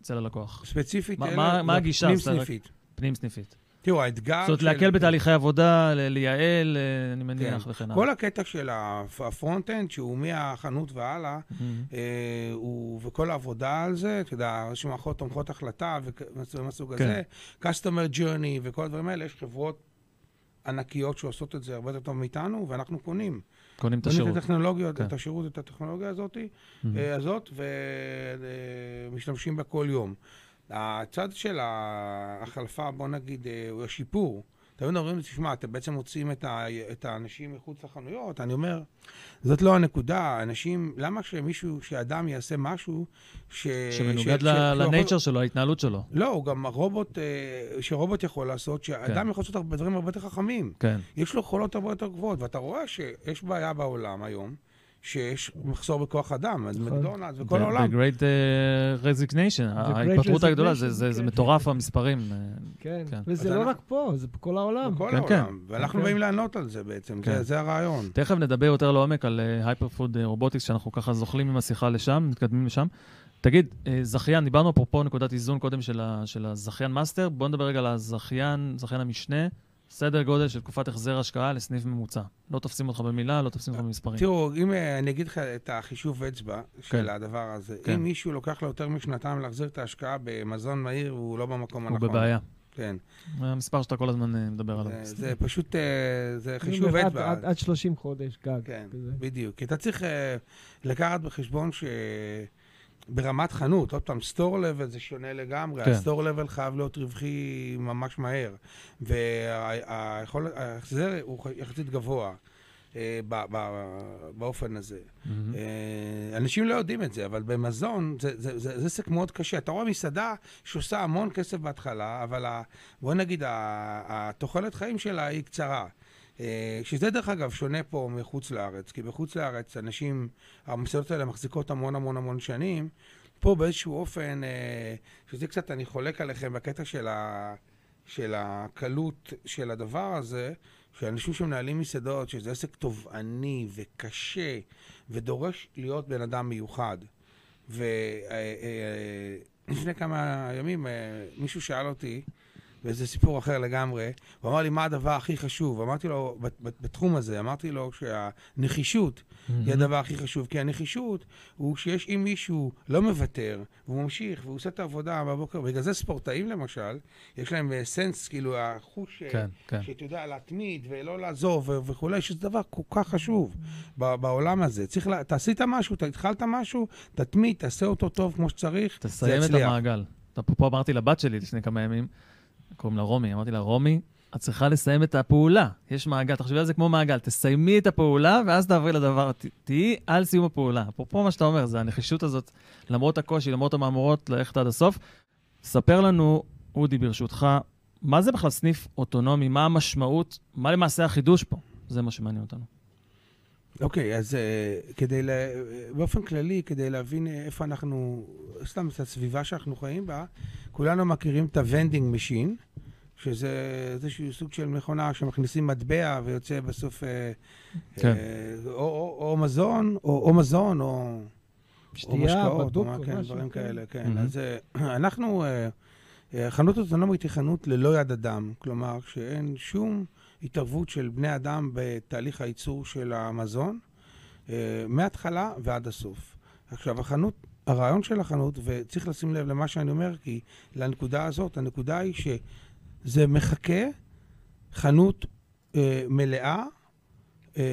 אצל הלקוח? ספציפית, מה, מה, מה הגישה? פנים סניפית. פנים סניפית. תראו, האתגר... זאת אומרת, להקל בתהליכי עבודה, לייעל, אני מניח, כן. וכן הלאה. כל הקטע של ה front-end, שהוא מהחנות והלאה, mm-hmm. אה, וכל העבודה על זה, אתה יודע, יש מערכות תומכות החלטה ומסוג כן. הזה, customer journey וכל הדברים האלה, יש חברות ענקיות שעושות את זה הרבה יותר טוב מאיתנו, ואנחנו קונים. קונים את השירות. את הטכנולוגיות, כן. את השירות, את הטכנולוגיה הזאת, mm-hmm. הזאת, ומשתמשים בה כל יום. הצד של ההחלפה, בוא נגיד, אה, הוא השיפור. תמיד אומרים לי, תשמע, אתם בעצם מוציאים את, ה, את האנשים מחוץ לחנויות. אני אומר, זאת לא הנקודה. אנשים, למה שמישהו, שאדם יעשה משהו ש... שמנוגד לנייצ'ר שלו, ההתנהלות שלו. לא, הוא גם הרובוט, אה, שרובוט יכול לעשות, שאדם כן. יכול לעשות הרבה דברים הרבה יותר חכמים. כן. יש לו יכולות הרבה יותר גבוהות, ואתה רואה שיש בעיה בעולם היום. שיש מחסור בכוח אדם, אז נכון. מקדונלדס וכל העולם. The Great uh, Resignation, ההתפטרות הגדולה, זה כן. מטורף המספרים. אה, כן, כן. וזה לא רק פה, זה בכל העולם. בכל העולם, ואנחנו באים לענות על זה בעצם, זה הרעיון. תכף נדבר יותר לעומק על Hyper Food Robotics, שאנחנו ככה זוחלים עם השיחה לשם, מתקדמים לשם. תגיד, אה, זכיין, דיברנו אפרופו נקודת איזון קודם של הזכיין master, בוא נדבר רגע על הזכיין, זכיין המשנה. סדר גודל של תקופת החזר השקעה לסניף ממוצע. לא תופסים אותך במילה, לא תופסים אותך במספרים. תראו, אם אה, אני אגיד לך את החישוב אצבע של כן. הדבר הזה, כן. אם מישהו לוקח לו יותר משנתיים להחזיר את ההשקעה במזון מהיר, הוא לא במקום הנכון. הוא בבעיה. כן. המספר שאתה כל הזמן אה, מדבר עליו. זה, זה פשוט, אה, זה חישוב אצבע. עד, עד 30 חודש גג. כן, כזה. בדיוק. כי אתה צריך לקחת בחשבון ש... ברמת חנות, עוד פעם, סטור לבל זה שונה לגמרי, כן. הסטור לבל חייב להיות רווחי ממש מהר, וההחזר הוא יחסית גבוה. אה, באופן הזה. Mm-hmm. אנשים לא יודעים את זה, אבל במזון זה עסק מאוד קשה. אתה רואה מסעדה שעושה המון כסף בהתחלה, אבל בוא נגיד, התוחלת חיים שלה היא קצרה. אה, שזה דרך אגב שונה פה מחוץ לארץ, כי בחוץ לארץ אנשים, המסעדות האלה מחזיקות המון המון המון שנים. פה באיזשהו אופן, אה, שזה קצת, אני חולק עליכם בקטע של, ה, של הקלות של הדבר הזה, שאנשים שמנהלים מסעדות, שזה עסק תובעני וקשה ודורש להיות בן אדם מיוחד. ולפני אה, כמה ימים מישהו שאל אותי, וזה סיפור אחר לגמרי. הוא אמר לי, מה הדבר הכי חשוב? אמרתי לו, בתחום הזה, אמרתי לו שהנחישות mm-hmm. היא הדבר הכי חשוב. כי הנחישות הוא שיש, אם מישהו לא מוותר, והוא ממשיך, והוא עושה את העבודה בבוקר, בגלל זה ספורטאים למשל, יש להם סנס, אה, כאילו, החוש, אה, כן, כן. שאתה יודע, להתמיד ולא לעזוב וכולי, שזה דבר כל כך חשוב בעולם הזה. צריך, לה, אתה עשית משהו, אתה התחלת משהו, תתמיד, תעשה אותו טוב כמו שצריך, זה יצליח. תסיים את המעגל. פה אמרתי לבת שלי לפני כמה ימים, קוראים לה רומי, אמרתי לה, רומי, את צריכה לסיים את הפעולה. יש מעגל, תחשבי על זה כמו מעגל. תסיימי את הפעולה, ואז תעברי לדבר, תהיי על סיום הפעולה. אפרופו מה שאתה אומר, זה הנחישות הזאת, למרות הקושי, למרות המאמורות, ללכת עד הסוף. ספר לנו, אודי, ברשותך, מה זה בכלל סניף אוטונומי? מה המשמעות? מה למעשה החידוש פה? זה מה שמעניין אותנו. אוקיי, okay, אז uh, כדי, לה, באופן כללי, כדי להבין איפה אנחנו, סתם את הסביבה שאנחנו חיים בה, כולנו מכירים את ה-Vending Machine, שזה איזשהו סוג של מכונה שמכניסים מטבע ויוצא בסוף אה, כן. אה, או, או, או מזון, או, או מזון, או, שתייה, או משקאות, בדוק, או כן, דברים כן. כאלה, כן. Mm-hmm. אז אה, אנחנו, אה, חנות אוטונומית היא חנות ללא יד אדם, כלומר שאין שום התערבות של בני אדם בתהליך הייצור של המזון, אה, מההתחלה ועד הסוף. עכשיו, החנות, הרעיון של החנות, וצריך לשים לב למה שאני אומר, כי לנקודה הזאת, הנקודה היא ש... זה מחכה חנות אה, מלאה, אה,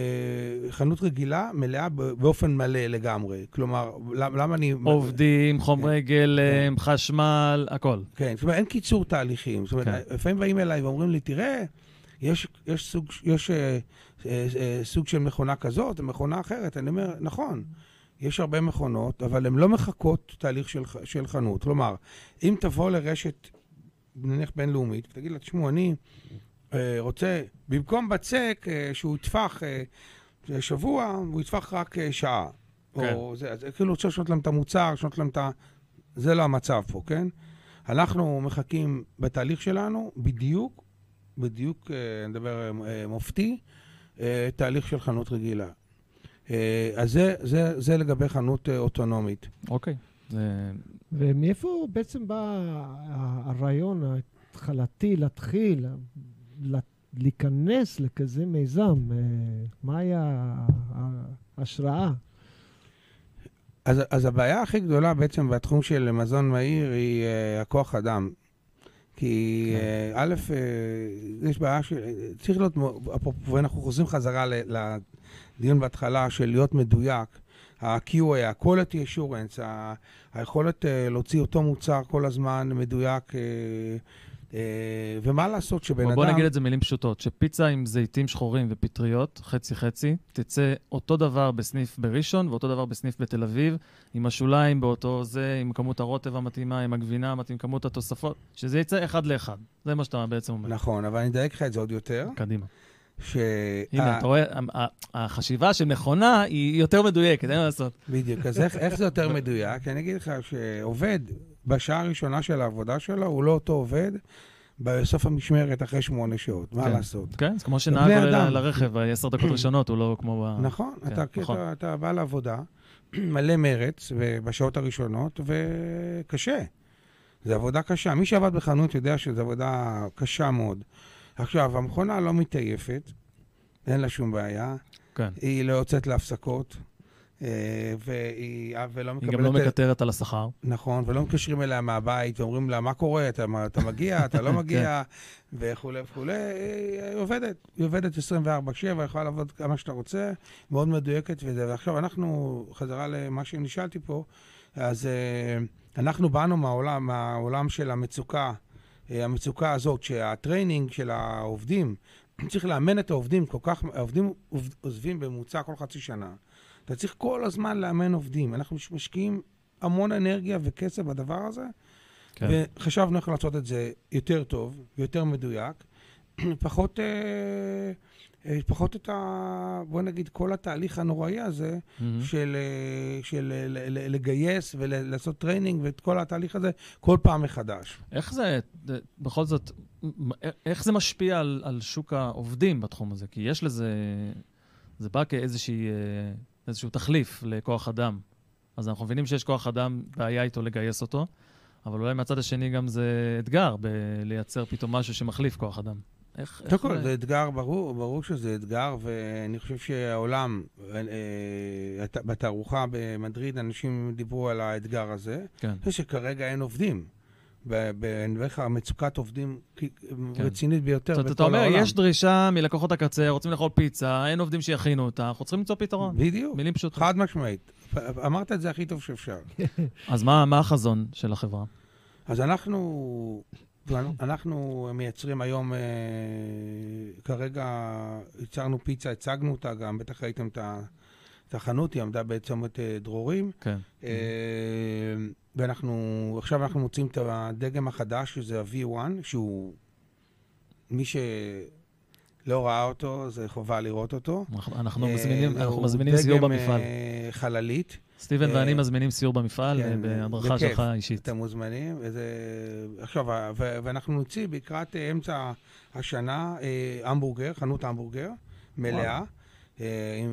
חנות רגילה מלאה באופן מלא לגמרי. כלומר, למה, למה אני... עובדים, חומרי כן, גלם, כן. חשמל, הכל. כן, זאת אומרת, אין קיצור תהליכים. זאת אומרת, כן. לפעמים באים אליי ואומרים לי, תראה, יש, יש, סוג, יש אה, אה, אה, סוג של מכונה כזאת, מכונה אחרת. אני אומר, נכון. יש הרבה מכונות, אבל הן לא מחכות תהליך של, של חנות. כלומר, אם תבוא לרשת נניח בינלאומית, ותגיד לה, תשמעו, אני אה, רוצה, במקום בצק אה, שהוא יטפח אה, שבוע, הוא יטפח רק אה, שעה. כן. או זה, אז כאילו רוצה לשנות להם את המוצר, לשנות להם את ה... זה לא המצב פה, כן? אנחנו מחכים בתהליך שלנו, בדיוק, בדיוק, אה, נדבר אה, מופתי, אה, תהליך של חנות רגילה. אז זה, זה, זה לגבי חנות אוטונומית. אוקיי. זה... ומאיפה בעצם בא הרעיון ההתחלתי להתחיל, להיכנס לכזה מיזם? מה היה ההשראה? אז, אז הבעיה הכי גדולה בעצם בתחום של מזון מהיר היא uh, הכוח אדם. כי כן. uh, א', uh, יש בעיה ש... צריך להיות, אפרופו, אנחנו חוזרים חזרה לדיון בהתחלה של להיות מדויק. ה-QA, ה-Quality Assurance, היכולת אה, להוציא אותו מוצר כל הזמן מדויק. אה, ומה לעשות שבן אדם... בוא נגיד את זה מילים פשוטות, שפיצה עם זיתים שחורים ופטריות, חצי-חצי, תצא אותו דבר בסניף בראשון ואותו דבר בסניף בתל אביב, עם השוליים באותו זה, עם כמות הרוטב המתאימה, עם הגבינה המתאימה, עם כמות התוספות, שזה יצא אחד לאחד. זה מה שאתה בעצם אומר. נכון, אבל אני אדייק לך את זה עוד יותר. קדימה. ש... הנה, אתה רואה, החשיבה של מכונה היא יותר מדויקת, אין מה לעשות. בדיוק, אז איך, איך זה יותר מדויק? אני אגיד לך שעובד בשעה הראשונה של העבודה שלו, הוא לא אותו עובד בסוף המשמרת אחרי שמונה שעות, מה כן. לעשות? כן, זה כמו שנהג ל- לרכב, עשר דקות ראשונות, הוא לא כמו ב... נכון, כן, אתה, נכון. אתה, אתה בא לעבודה, מלא מרץ בשעות הראשונות, וקשה. זו עבודה קשה. מי שעבד בחנות יודע שזו עבודה קשה מאוד. עכשיו, המכונה לא מתעייפת, אין לה שום בעיה. כן. היא לא יוצאת להפסקות. אה, והיא אה, ולא מקבלת... היא גם לא מקטרת על השכר. נכון, ולא מתקשרים אליה מהבית ואומרים לה, מה קורה? אתה, אתה מגיע, אתה לא כן. מגיע, וכולי וכולי. היא עובדת, היא עובדת 24-7, יכולה לעבוד כמה שאתה רוצה, מאוד מדויקת וזה. ועכשיו אנחנו, חזרה למה שנשאלתי פה, אז אה, אנחנו באנו מהעולם, מהעולם של המצוקה. אה, המצוקה הזאת, שה training של העובדים, צריך לאמן את העובדים כל כך, העובדים עוזבים בממוצע כל חצי שנה. אתה צריך כל הזמן לאמן עובדים. אנחנו משקיעים המון אנרגיה וכסף בדבר הזה, כן. וחשבנו איך לעשות את זה יותר טוב ויותר מדויק, פחות... אה, אה, פחות את ה... בוא נגיד, כל התהליך הנוראי הזה mm-hmm. של, אה, של לגייס ולעשות training ואת כל התהליך הזה כל פעם מחדש. איך זה, בכל זאת, איך זה משפיע על, על שוק העובדים בתחום הזה? כי יש לזה, זה בא כאיזשהו תחליף לכוח אדם. אז אנחנו מבינים שיש כוח אדם, בעיה איתו לגייס אותו, אבל אולי מהצד השני גם זה אתגר בלייצר פתאום משהו שמחליף כוח אדם. איך... קודם כל, זה אתגר, ברור, ברור שזה אתגר, ואני חושב שהעולם, אה, בתערוכה במדריד, אנשים דיברו על האתגר הזה. כן. אני חושב שכרגע אין עובדים. לך, מצוקת עובדים כן. רצינית ביותר בכל העולם. אתה אומר, יש דרישה מלקוחות הקצה, רוצים לאכול פיצה, אין עובדים שיכינו אותה, אנחנו צריכים למצוא פתרון. בדיוק. מילים פשוטות. חד משמעית. אמרת את זה הכי טוב שאפשר. אז מה, מה החזון של החברה? אז אנחנו אנחנו מייצרים היום, אה, כרגע ייצרנו פיצה, הצגנו אותה גם, בטח ראיתם את החנות, היא עמדה בצומת אה, דרורים. כן. אה, ואנחנו, עכשיו אנחנו מוצאים את הדגם החדש, שזה ה-V1, שהוא מי ש... לא ראה אותו, זה חובה לראות אותו. אנחנו מזמינים, אנחנו מזמינים סיור במפעל. חללית. סטיבן ואני מזמינים סיור במפעל, כן, בהדרכה שלך אישית. אתם מוזמנים. עכשיו, ואנחנו נוציא לקראת אמצע השנה המבורגר, חנות המבורגר, מלאה,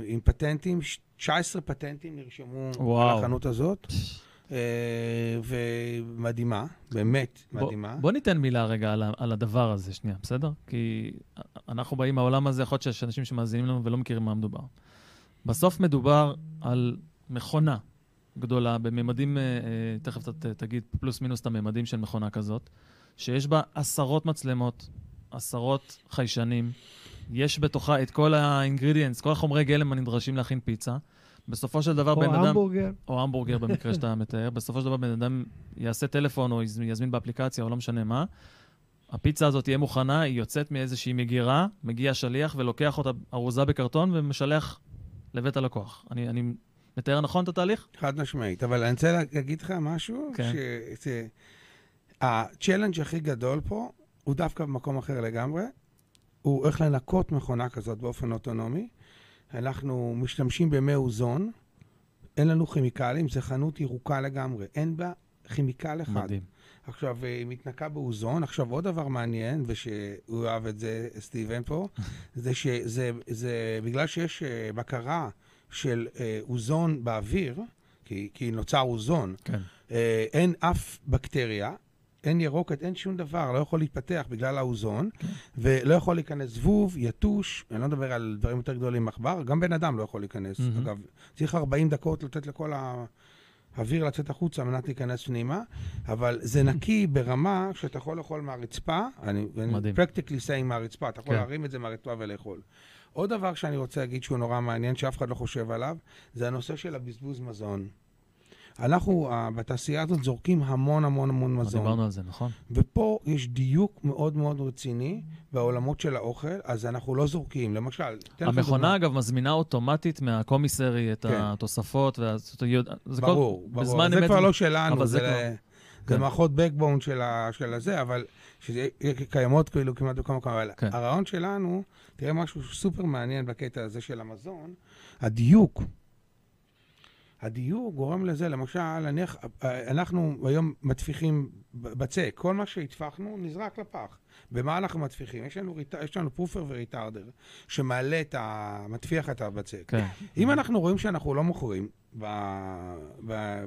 עם פטנטים, 19 פטנטים נרשמו על החנות הזאת. אה, ומדהימה, באמת מדהימה. בוא ניתן מילה רגע על, על הדבר הזה, שנייה, בסדר? כי אנחנו באים מהעולם הזה, יכול להיות שיש אנשים שמאזינים לנו ולא מכירים מה מדובר. בסוף מדובר על מכונה גדולה, בממדים, אה, אה, תכף אתה תגיד פלוס מינוס את הממדים של מכונה כזאת, שיש בה עשרות מצלמות, עשרות חיישנים, יש בתוכה את כל האינגרידיאנס, כל החומרי גלם הנדרשים להכין פיצה. בסופו של דבר בן אדם... או המבורגר. או המבורגר במקרה שאתה מתאר. בסופו של דבר בן אדם יעשה טלפון או יזמין באפליקציה או לא משנה מה. הפיצה הזאת תהיה מוכנה, היא יוצאת מאיזושהי מגירה, מגיע שליח ולוקח אותה ארוזה בקרטון ומשלח לבית הלקוח. אני, אני מתאר נכון את התהליך? חד משמעית, אבל אני רוצה להגיד לך משהו, כן. שה challenge הכי גדול פה הוא דווקא במקום אחר לגמרי. הוא איך לנקות מכונה כזאת באופן אוטונומי. אנחנו משתמשים במי אוזון, אין לנו כימיקלים, זו חנות ירוקה לגמרי, אין בה כימיקל אחד. מדהים. עכשיו, היא מתנקה באוזון. עכשיו, עוד דבר מעניין, ושהוא אוהב את זה, סטיבן פה, זה שזה זה, בגלל שיש אה, בקרה של אה, אוזון באוויר, כי, כי נוצר אוזון, כן. אה, אין אף בקטריה, אין ירוקת, אין שום דבר, לא יכול להתפתח בגלל האוזון, כן. ולא יכול להיכנס זבוב, יתוש, אני לא מדבר על דברים יותר גדולים עכבר, גם בן אדם לא יכול להיכנס. Mm-hmm. אגב, צריך 40 דקות לתת לכל האוויר לצאת החוצה על מנת להיכנס פנימה, אבל זה נקי ברמה שאתה יכול לאכול מהרצפה, אני, practically saying מהרצפה, אתה יכול כן. להרים את זה מהרצפה ולאכול. עוד דבר שאני רוצה להגיד שהוא נורא מעניין, שאף אחד לא חושב עליו, זה הנושא של הבזבוז מזון. אנחנו בתעשייה הזאת זורקים המון המון המון מזון. דיברנו על זה, נכון. ופה יש דיוק מאוד מאוד רציני בעולמות של האוכל, אז אנחנו לא זורקים. למשל, המכונה, אגב, מזמינה אוטומטית מהקומיסרי את כן. התוספות, וה... ברור, כל... ברור. זה כבר לא שלנו, זה, זה כן. מערכות backbone של, ה... של הזה, אבל שקיימות כאילו כמעט בכל מקום. אבל כן. הרעיון שלנו, תראה משהו סופר מעניין בקטע הזה של המזון, הדיוק. הדיור גורם לזה, למשל, נניח, אנחנו היום מטפיחים בצק, כל מה שהטפחנו נזרק לפח. במה אנחנו מטפיחים? יש לנו, יש לנו פרופר וריטרדר שמעלה את ה... מטפיח את הבצק. כן. אם אנחנו רואים שאנחנו לא מוכרים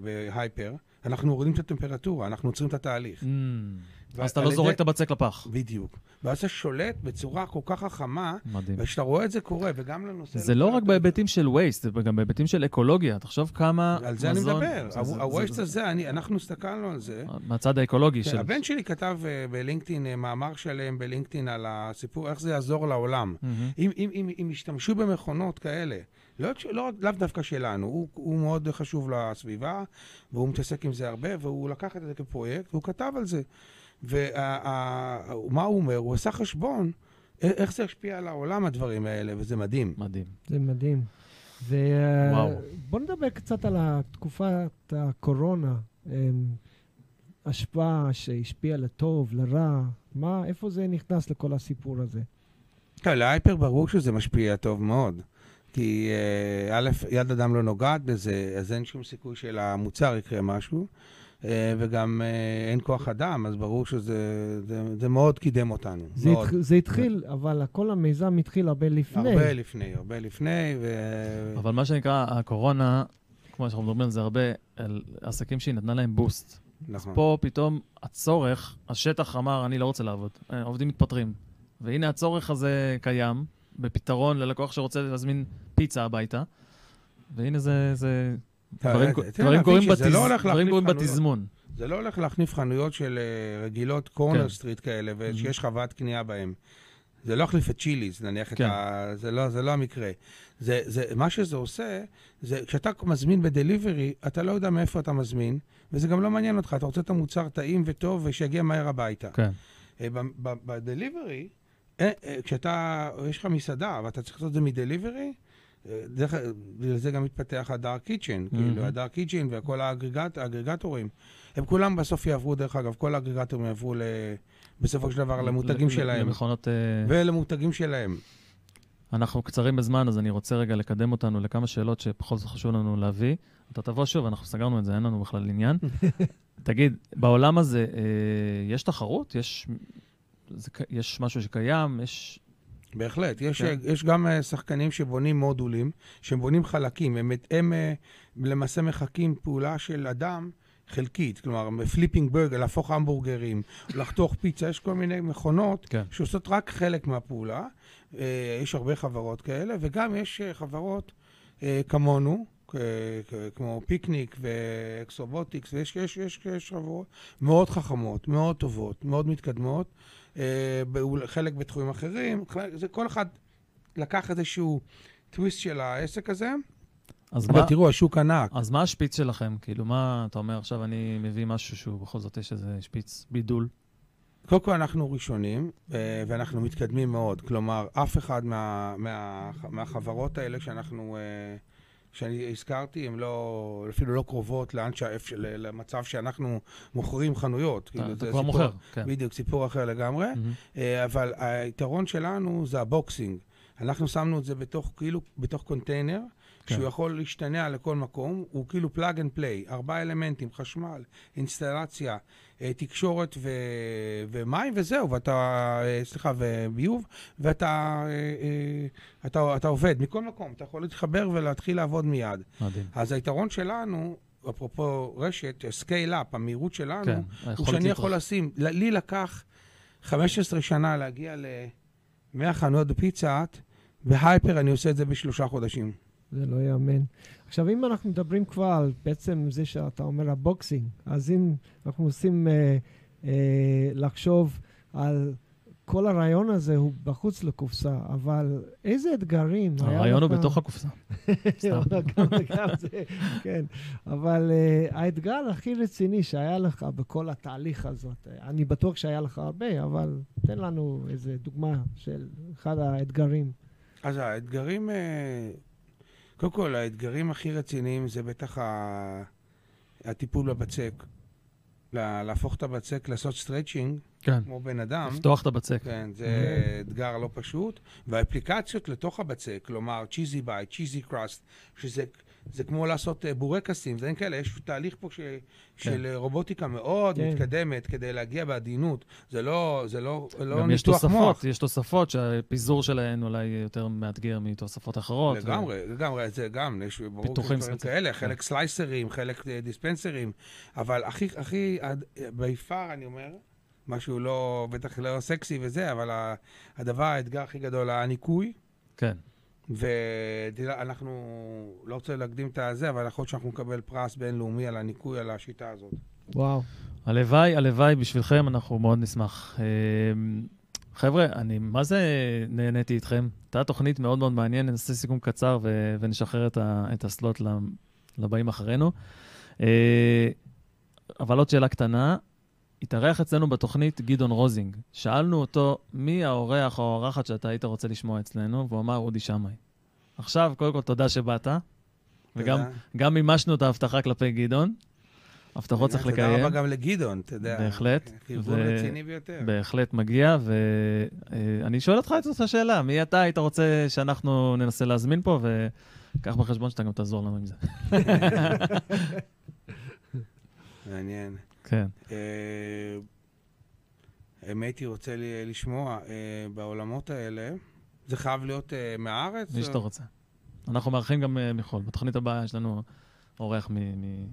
בהייפר, אנחנו מורידים את הטמפרטורה, אנחנו עוצרים את התהליך. Mm. אז אתה לא זורק את הבצק לפח. בדיוק. ואז אתה שולט בצורה כל כך חכמה, מדהים. וכשאתה רואה את זה קורה, וגם לנושא... זה לא רק בהיבטים של waste, זה גם בהיבטים של אקולוגיה. תחשוב כמה. על זה אני מדבר. ה-waste הזה, אנחנו הסתכלנו על זה. מהצד האקולוגי כן, של... הבן שלי כתב אה, בלינקדאין, אה, מאמר שלם בלינקדאין על הסיפור, איך זה יעזור לעולם. אם ישתמשו במכונות כאלה, לא, לא, לאו דווקא שלנו, הוא, הוא מאוד חשוב לסביבה, והוא מתעסק עם זה הרבה, והוא לקח את זה כפרויקט, והוא כתב על זה. ומה הוא אומר? הוא עשה חשבון איך זה ישפיע על העולם, הדברים האלה, וזה מדהים. מדהים. זה מדהים. ובוא נדבר קצת על תקופת הקורונה. אמ, השפעה שהשפיעה לטוב, לרע, מה, איפה זה נכנס לכל הסיפור הזה? כן, להייפר ברור שזה משפיע טוב מאוד. כי אה, א', יד אדם לא נוגעת בזה, אז אין שום סיכוי שלמוצר יקרה משהו. אה, וגם אה, אין כוח אדם, אז ברור שזה זה, זה מאוד קידם אותנו. זה, מאוד. התח, זה התחיל, אבל כל המיזם התחיל הרבה לפני. הרבה לפני, הרבה לפני. ו... אבל מה שנקרא, הקורונה, כמו שאנחנו מדברים על זה הרבה, על עסקים שהיא נתנה להם בוסט. נכון. אז פה פתאום הצורך, השטח אמר, אני לא רוצה לעבוד, עובדים מתפטרים. והנה הצורך הזה קיים, בפתרון ללקוח שרוצה להזמין פיצה הביתה, והנה זה, זה דברים קורים לא בתזמון. זה לא הולך להחניף חנויות של אה, רגילות קורנר סטריט כן. כאלה, ושיש חוות קנייה בהן. זה לא יחליף את צ'יליז, נניח כן. את ה... זה לא, זה לא המקרה. זה, זה, מה שזה עושה, זה כשאתה מזמין בדליברי, אתה לא יודע מאיפה אתה מזמין, וזה גם לא מעניין אותך, אתה רוצה את המוצר טעים וטוב ושיגיע מהר הביתה. כן. אה, בדליברי, אה, כשאתה, יש לך מסעדה ואתה צריך לעשות את זה מדליברי, בגלל זה גם מתפתח הדארק קיצ'ן, כאילו הדארק קיצ'ן וכל האגרגט, האגרגטורים. הם כולם בסוף יעברו, דרך אגב, כל האגרגטורים יעברו ל... בסופו של דבר למותגים שלהם. למכונות... אה, ולמותגים שלהם. אנחנו קצרים בזמן, אז אני רוצה רגע לקדם אותנו לכמה שאלות שבכל זאת חשוב לנו להביא. אתה תבוא שוב, אנחנו סגרנו את זה, אין לנו בכלל עניין. תגיד, בעולם הזה אה, יש תחרות? יש, זה, יש משהו שקיים? יש... בהחלט. יש, כן. יש גם אה, שחקנים שבונים מודולים, שהם בונים חלקים. הם, הם אה, למעשה מחקים פעולה של אדם חלקית, כלומר, flipping burger, להפוך המבורגרים, לחתוך פיצה, יש כל מיני מכונות כן. שעושות רק חלק מהפעולה. אה, יש הרבה חברות כאלה, וגם יש חברות כמונו, כמו Picnic ו Xrobotics, ויש יש, יש, יש חברות מאוד חכמות, מאוד טובות, מאוד מתקדמות, חלק בתחומים אחרים, זה כל אחד לקח איזשהו טוויסט של העסק הזה. אז אבל מה, תראו, השוק ענק. אז מה השפיץ שלכם? כאילו, מה אתה אומר עכשיו, אני מביא משהו שהוא בכל זאת יש איזה שפיץ בידול? קודם כל אנחנו ראשונים, אה, ואנחנו מתקדמים מאוד. כלומר, אף אחד מה, מה, מהחברות האלה שאנחנו... אה, שאני הזכרתי, הן לא, אפילו לא קרובות לאן ש... למצב שאנחנו מוכרים חנויות. אתה, כאילו, אתה כבר מוכר, כן. בדיוק, סיפור אחר לגמרי. Mm-hmm. אבל היתרון שלנו זה הבוקסינג. אנחנו שמנו את זה בתוך, כאילו, בתוך קונטיינר, כן. שהוא יכול להשתנע לכל מקום, הוא כאילו plug and play, ארבעה אלמנטים, חשמל, אינסטלציה, תקשורת ו... ומים וזהו, ואתה, אה, סליחה, וביוב, ואתה אה, אתה, אתה עובד מכל מקום, אתה יכול להתחבר ולהתחיל לעבוד מיד. מדהים. אז היתרון שלנו, אפרופו רשת, scale-up, המהירות שלנו, כן, הוא שאני יכול לשים, לי לקח 15 שנה להגיע ל-100 חנויות בפיצה בהייפר אני עושה את זה בשלושה חודשים. זה לא ייאמן. עכשיו, אם אנחנו מדברים כבר על בעצם זה שאתה אומר הבוקסינג, אז אם אנחנו עושים אה, אה, לחשוב על כל הרעיון הזה הוא בחוץ לקופסה, אבל איזה אתגרים היה לך... הרעיון הוא בתוך הקופסה. כן, אבל uh, האתגר הכי רציני שהיה לך בכל התהליך הזאת, אני בטוח שהיה לך הרבה, אבל תן לנו איזה דוגמה של אחד האתגרים. אז האתגרים... Uh... קודם כל, האתגרים הכי רציניים זה בטח הטיפול בבצק. להפוך את הבצק, לעשות stretching, כן. כמו בן אדם. לפתוח את הבצק. כן, זה mm-hmm. אתגר לא פשוט. והאפליקציות לתוך הבצק, כלומר, cheesy bite, cheesy crust, שזה זה כמו לעשות אה, בורקסים, דברים כאלה. יש תהליך פה ש, כן. של אה, רובוטיקה מאוד כן. מתקדמת כדי להגיע בעדינות. זה לא, זה לא, לא ניתוח תוספות, מוח. יש תוספות שהפיזור שלהן אולי יותר מאתגר מתוספות אחרות. לגמרי, ו... לגמרי, זה גם, יש ברור פיתוחים כאלה, כן. חלק סלייסרים, חלק אה, דיספנסרים, אבל הכי, הכי, ביפר, אני אומר, משהו לא, בטח לא סקסי וזה, אבל הדבר, האתגר הכי גדול, הניקוי. כן. ואנחנו, לא רוצה להקדים את הזה, אבל יכול להיות שאנחנו נקבל פרס בינלאומי על הניקוי, על השיטה הזאת. וואו. הלוואי, הלוואי בשבילכם, אנחנו מאוד נשמח. אה, חבר'ה, אני מה זה נהניתי איתכם. הייתה תוכנית מאוד מאוד מעניינת, נעשה סיכום קצר ו- ונשחרר את, ה- את הסלוט לבאים אחרינו. אה, אבל עוד שאלה קטנה, התארח אצלנו בתוכנית גדעון רוזינג. שאלנו אותו, מי האורח או האורחת שאתה היית רוצה לשמוע אצלנו? והוא אמר, אודי שמאי. עכשיו, קודם כל, תודה שבאת. וגם מימשנו את ההבטחה כלפי גדעון. הבטחות צריך לקיים. תודה רבה גם לגדעון, אתה יודע. בהחלט. חיבור רציני ביותר. בהחלט מגיע, ואני שואל אותך את אותה שאלה, מי אתה היית רוצה שאנחנו ננסה להזמין פה, וקח בחשבון שאתה גם תעזור לנו עם זה. מעניין. כן. אם אה, הייתי רוצה לשמוע אה, בעולמות האלה, זה חייב להיות אה, מהארץ? מי שאתה רוצה. אנחנו מארחים גם מחו"ל. בתוכנית הבאה יש לנו אורח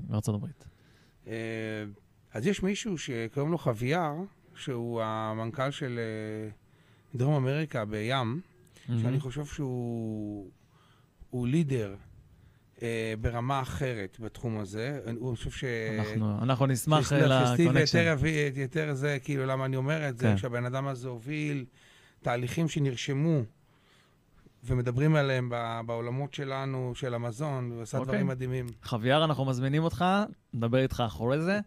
מארצות הברית. אז יש מישהו שקוראים לו חוויאר, שהוא המנכ"ל של דרום אמריקה בים, שאני חושב שהוא לידר ברמה אחרת בתחום הזה. אני חושב ש... אנחנו, אנחנו נשמח לקונקשן. יותר, יותר זה, כאילו, למה אני אומר את זה? כן. שהבן אדם הזה הוביל תהליכים שנרשמו ומדברים עליהם בעולמות שלנו, של המזון, ועשה אוקיי. דברים מדהימים. חוויאר, אנחנו מזמינים אותך, נדבר איתך אחרי זה.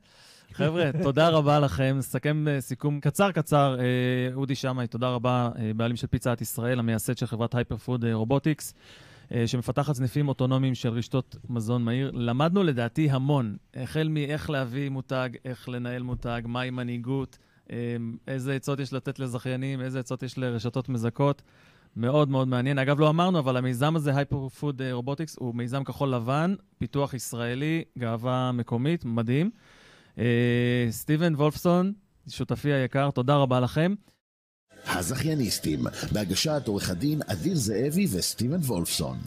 חבר'ה, תודה רבה לכם. נסכם אה, סיכום קצר קצר. אה, אודי שמאי, תודה רבה, בעלים של Pizza Hut ישראל, המייסד של חברת Hyper Food Robotics. אה, שמפתחת סניפים אוטונומיים של רשתות מזון מהיר. למדנו לדעתי המון, החל מאיך להביא מותג, איך לנהל מותג, מהי מנהיגות, אה, איזה עצות יש לתת לזכיינים, איזה עצות יש לרשתות מזכות. מאוד מאוד מעניין. אגב, לא אמרנו, אבל המיזם הזה, Hyper Food Robotics, הוא מיזם כחול לבן, פיתוח ישראלי, גאווה מקומית, מדהים. סטיבן וולפסון, שותפי היקר, תודה רבה לכם. הזכייניסטים, בהגשת עורך הדין אדיר זאבי וסטיבן וולפסון.